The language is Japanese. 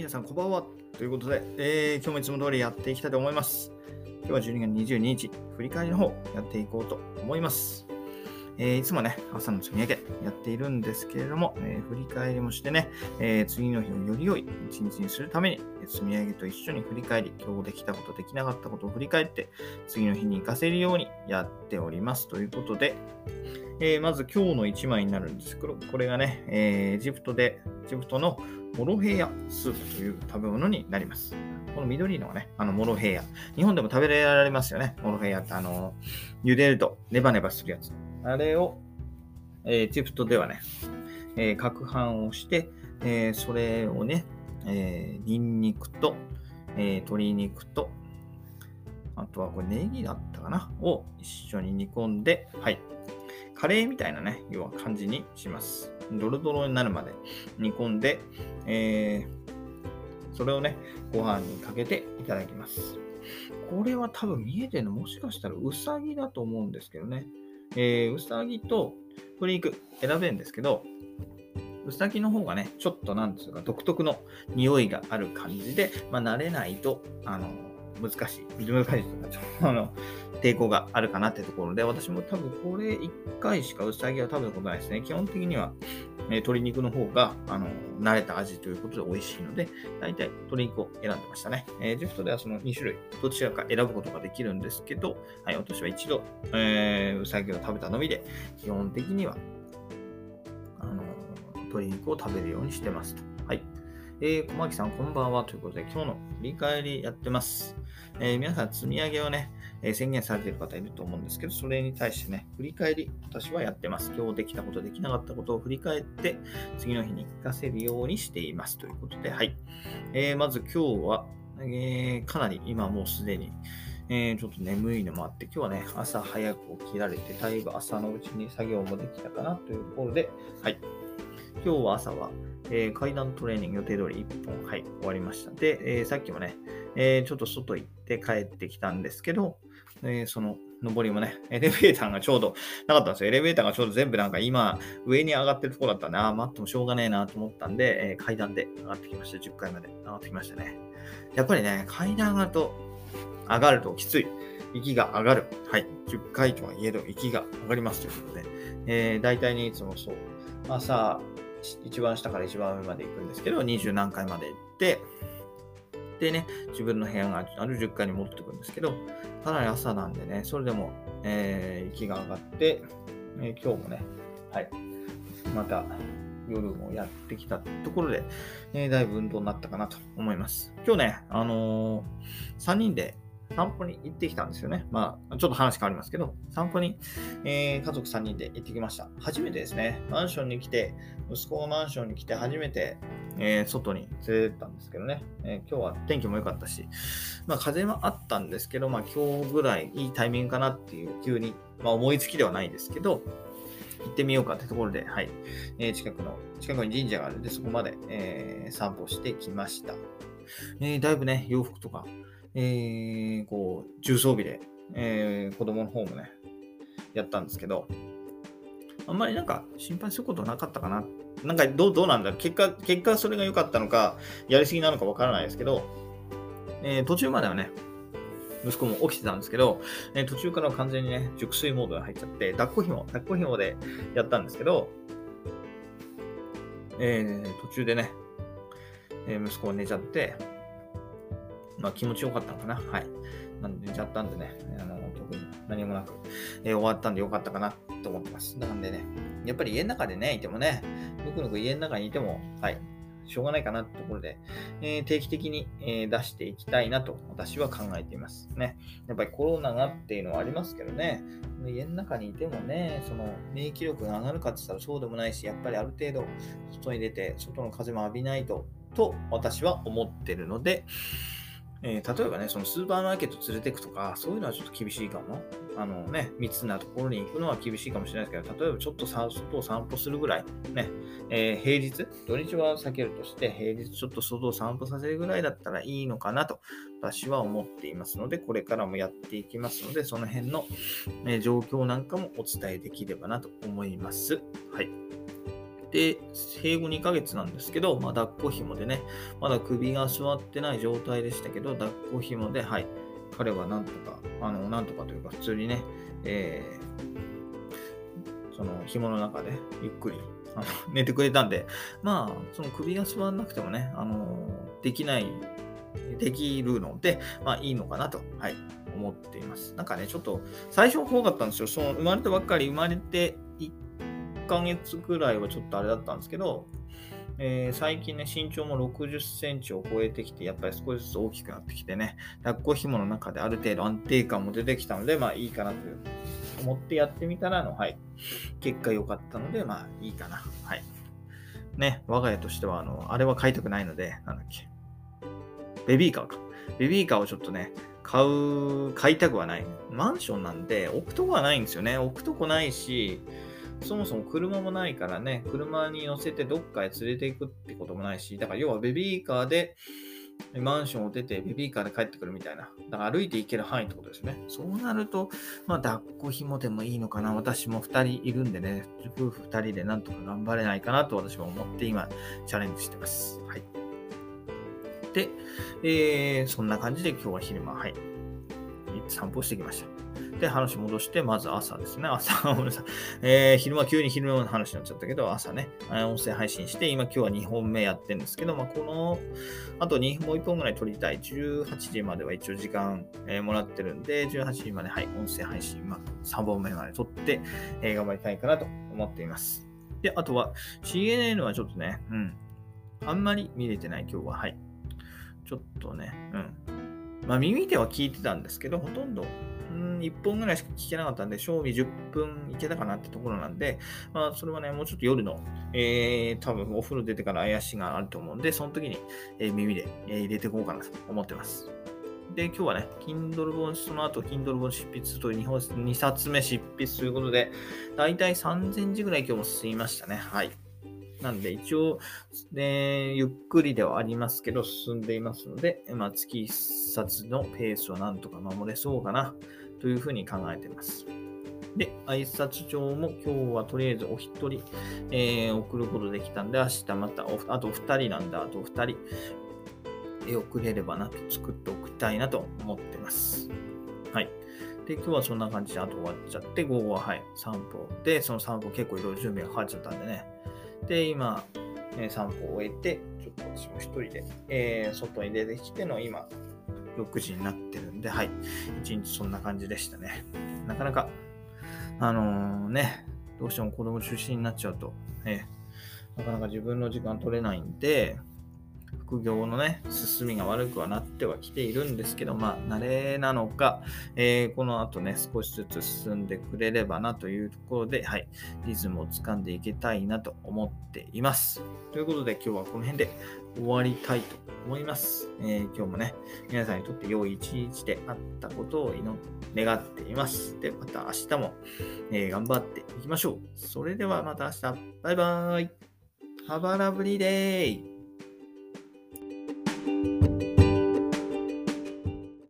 皆さん、こんばんは。ということで、えー、今日もいつも通りやっていきたいと思います。今日は12月22日、振り返りの方、やっていこうと思います。えー、いつもね、朝の積み上げやっているんですけれども、えー、振り返りもしてね、えー、次の日をより良い一日にするために、積み上げと一緒に振り返り、今日できたこと、できなかったことを振り返って、次の日に活かせるようにやっております。ということで、えまず今日の1枚になるんですけど、これがね、えエジプトで、エジプトのモロヘイヤスープという食べ物になります。この緑のね、あの、モロヘイヤ。日本でも食べられますよね。モロヘイヤって、あの、茹でるとネバネバするやつ。あれを、えー、エジプトではね、えー、攪拌をして、えー、それをね、えー、ニンニクと、え、鶏肉と、あとはこれネギだったかな？を一緒に煮込んで、はい。カレーみたいなね、要は感じにします。ドロドロになるまで煮込んで、え、それをね、ご飯にかけていただきます。これは多分見えてるのもしかしたらうさぎだと思うんですけどね。えー、うさぎと鶏肉選べるんですけど、うさぎの方がね、ちょっとなんですか、独特の匂いがある感じで、まあ、慣れないと、あの、難しい。難しいというか、ちょっとあの、抵抗があるかなってところで、私も多分これ1回しかうさぎは食べたことないですね。基本的には、え、鶏肉の方が、あの、慣れた味ということで美味しいので、大体鶏肉を選んでましたね。えー、ジェフトではその2種類、どちらか選ぶことができるんですけど、はい、私は一度、えー、うさぎを食べたのみで、基本的には、あの、鶏肉を食べるようにしてますと。はい。えー、小牧さん、こんばんは。ということで、今日の振り返りやってます。えー、皆さん、積み上げをね、えー、宣言されている方いると思うんですけど、それに対してね、振り返り、私はやってます。今日できたこと、できなかったことを振り返って、次の日に活かせるようにしています。ということで、はい。えー、まず今日は、えー、かなり今もうすでに、えー、ちょっと眠いのもあって、今日はね、朝早く起きられて、だいぶ朝のうちに作業もできたかなというところで、はい。今日は朝は、えー、階段トレーニング予定通り1本、はい、終わりました。で、えー、さっきもね、えー、ちょっと外行って帰ってきたんですけど、えその上りもね、エレベーターがちょうどなかったんですよ。エレベーターがちょうど全部なんか今、上に上がってるところだったんで、ああ、待ってもしょうがねえなと思ったんで、え階段で上がってきました。10階まで上がってきましたね。やっぱりね、階段上がると、上がるときつい。息が上がる。はい。10階とはいえど、息が上がりますということで、えー、大体にいつもそう、朝、一番下から一番上まで行くんですけど、20何階まで行って、でね、自分の部屋がある10階に戻ってくるんですけど、かなり朝なんでね、それでも、えー、息が上がって、えー、今日もね、はい、また夜もやってきたところで、えー、だいぶ運動になったかなと思います。今日ね、あのー、3人で散歩に行ってきたんですよね。まあ、ちょっと話変わりますけど、散歩に、えー、家族3人で行ってきました。初めてですね、マンションに来て、息子がマンションに来て初めて、えー、外に連れてったんですけどね、えー、今日は天気も良かったし、まあ風もあったんですけど、まあ今日ぐらいいいタイミングかなっていう、急に、まあ思いつきではないですけど、行ってみようかってところで、はい、えー、近くの、近くに神社があるんで、そこまで、えー、散歩してきました。えー、だいぶね、洋服とか、えー、こう、重装備で、えー、子供の方もね、やったんですけど、あんまりなんか心配することなかったかな。なんかどうどうなんだ結果、結果それが良かったのか、やりすぎなのかわからないですけど、えー、途中まではね、息子も起きてたんですけど、えー、途中から完全にね、熟睡モードに入っちゃって、抱っこ紐、抱っこ紐でやったんですけど、えー、途中でね、え息子が寝ちゃって、まあ気持ちよかったのかな。はい。なんで寝ちゃったんでね、あの特に何もなく、えー、終わったんでよかったかなと思ってます。なんでね、やっぱり家の中でね、いてもね、ぬくぬく家の中にいても、はい、しょうがないかなってところで、えー、定期的に、えー、出していきたいなと私は考えていますね。やっぱりコロナがっていうのはありますけどね、家の中にいてもね、その免疫力が上がるかって言ったらそうでもないし、やっぱりある程度外に出て、外の風も浴びないと、と私は思ってるので、えー、例えばね、そのスーパーマーケット連れてくとか、そういうのはちょっと厳しいかも。あのね、密なところに行くのは厳しいかもしれないですけど、例えばちょっと外を散歩するぐらい、ね、えー、平日、土日は避けるとして、平日ちょっと外を散歩させるぐらいだったらいいのかなと、私は思っていますので、これからもやっていきますので、その辺の、え、状況なんかもお伝えできればなと思います。はい。で、生後2ヶ月なんですけど、まあ、抱っこ紐でね、まだ首が座ってない状態でしたけど、抱っこ紐で、はい、彼はなんとか、あの、なんとかというか、普通にね、えー、その紐の中でゆっくりあの 寝てくれたんで、まあ、その首が座らなくてもね、あの、できない、できるので、まあいいのかなと、はい、思っています。なんかね、ちょっと、最初怖かったんですよ。その生まれたばっかり、生まれてヶ月ぐらいはちょっとあれだったんですけど、えー、最近ね、身長も60センチを超えてきて、やっぱり少しずつ大きくなってきてね、抱っこ紐の中である程度安定感も出てきたので、まあいいかなという思ってやってみたら、の、はい、結果良かったので、まあいいかな。はい。ね、我が家としては、あの、あれは買いたくないので、なんだっけ。ベビーカーか。ベビーカーをちょっとね、買う、買いたくはない。マンションなんで置くとこはないんですよね。置くとこないし、そもそも車もないからね、車に乗せてどっかへ連れて行くってこともないし、だから要はベビーカーでマンションを出てベビーカーで帰ってくるみたいな。だから歩いて行ける範囲ってことですね。そうなると、まあ抱っこ紐でもいいのかな。私も2人いるんでね、夫婦2人でなんとか頑張れないかなと私は思って今チャレンジしてます。はい。で、えー、そんな感じで今日は昼間、はい。散歩してきました。で、話戻して、まず朝ですね。朝、ごめんなさい。えー、昼間、急に昼間の話になっちゃったけど、朝ね、音声配信して、今今日は2本目やってるんですけど、まあ、この、あと2、もう1本ぐらい撮りたい。18時までは一応時間、えー、もらってるんで、18時まで、はい、音声配信、まあ、3本目まで撮って、えー、頑張りたいかなと思っています。で、あとは、CNN はちょっとね、うん、あんまり見れてない、今日は、はい。ちょっとね、うん。まあ、耳では聞いてたんですけど、ほとんど1本ぐらいしか聞けなかったんで、賞味10分いけたかなってところなんで、まあ、それはね、もうちょっと夜の、えー、多分お風呂出てから怪しがあると思うんで、その時に、えー、耳で、えー、入れていこうかなと思ってます。で、今日はね、Kindle 本、その後、Kindle 本執筆と2本2冊目執筆ということで、だいたい3000字ぐらい今日も進みましたね。はい。なんで、一応、ね、ゆっくりではありますけど、進んでいますので、まあ、月1冊のペースはなんとか守れそうかな。というふうに考えてます。で、挨拶状も今日はとりあえずお一人、えー、送ることできたんで、明日またあと二人なんだ、あと二人、え送れればなと作っておきたいなと思ってます。はい。で、今日はそんな感じであと終わっちゃって、午後ははい、散歩で、その散歩結構いろいろ準備がかかっちゃったんでね。で、今、え、散歩を終えて、ちょっと私も一人で、えー、外に出てきての今、6時になってるんで、はい。一日そんな感じでしたね。なかなか、あのー、ね、どうしても子供中心になっちゃうと、ね、なかなか自分の時間取れないんで、副業のね、進みが悪くはなってはきているんですけど、まあ、慣れなのか、えー、この後ね、少しずつ進んでくれればなというところで、はい、リズムをつかんでいけたいなと思っています。ということで、今日はこの辺で終わりたいと思います。えー、今日もね、皆さんにとって良い一日であったことを祈って願っています。で、また明日も、えー、頑張っていきましょう。それではまた明日。バイバーイ。Have a lovely day!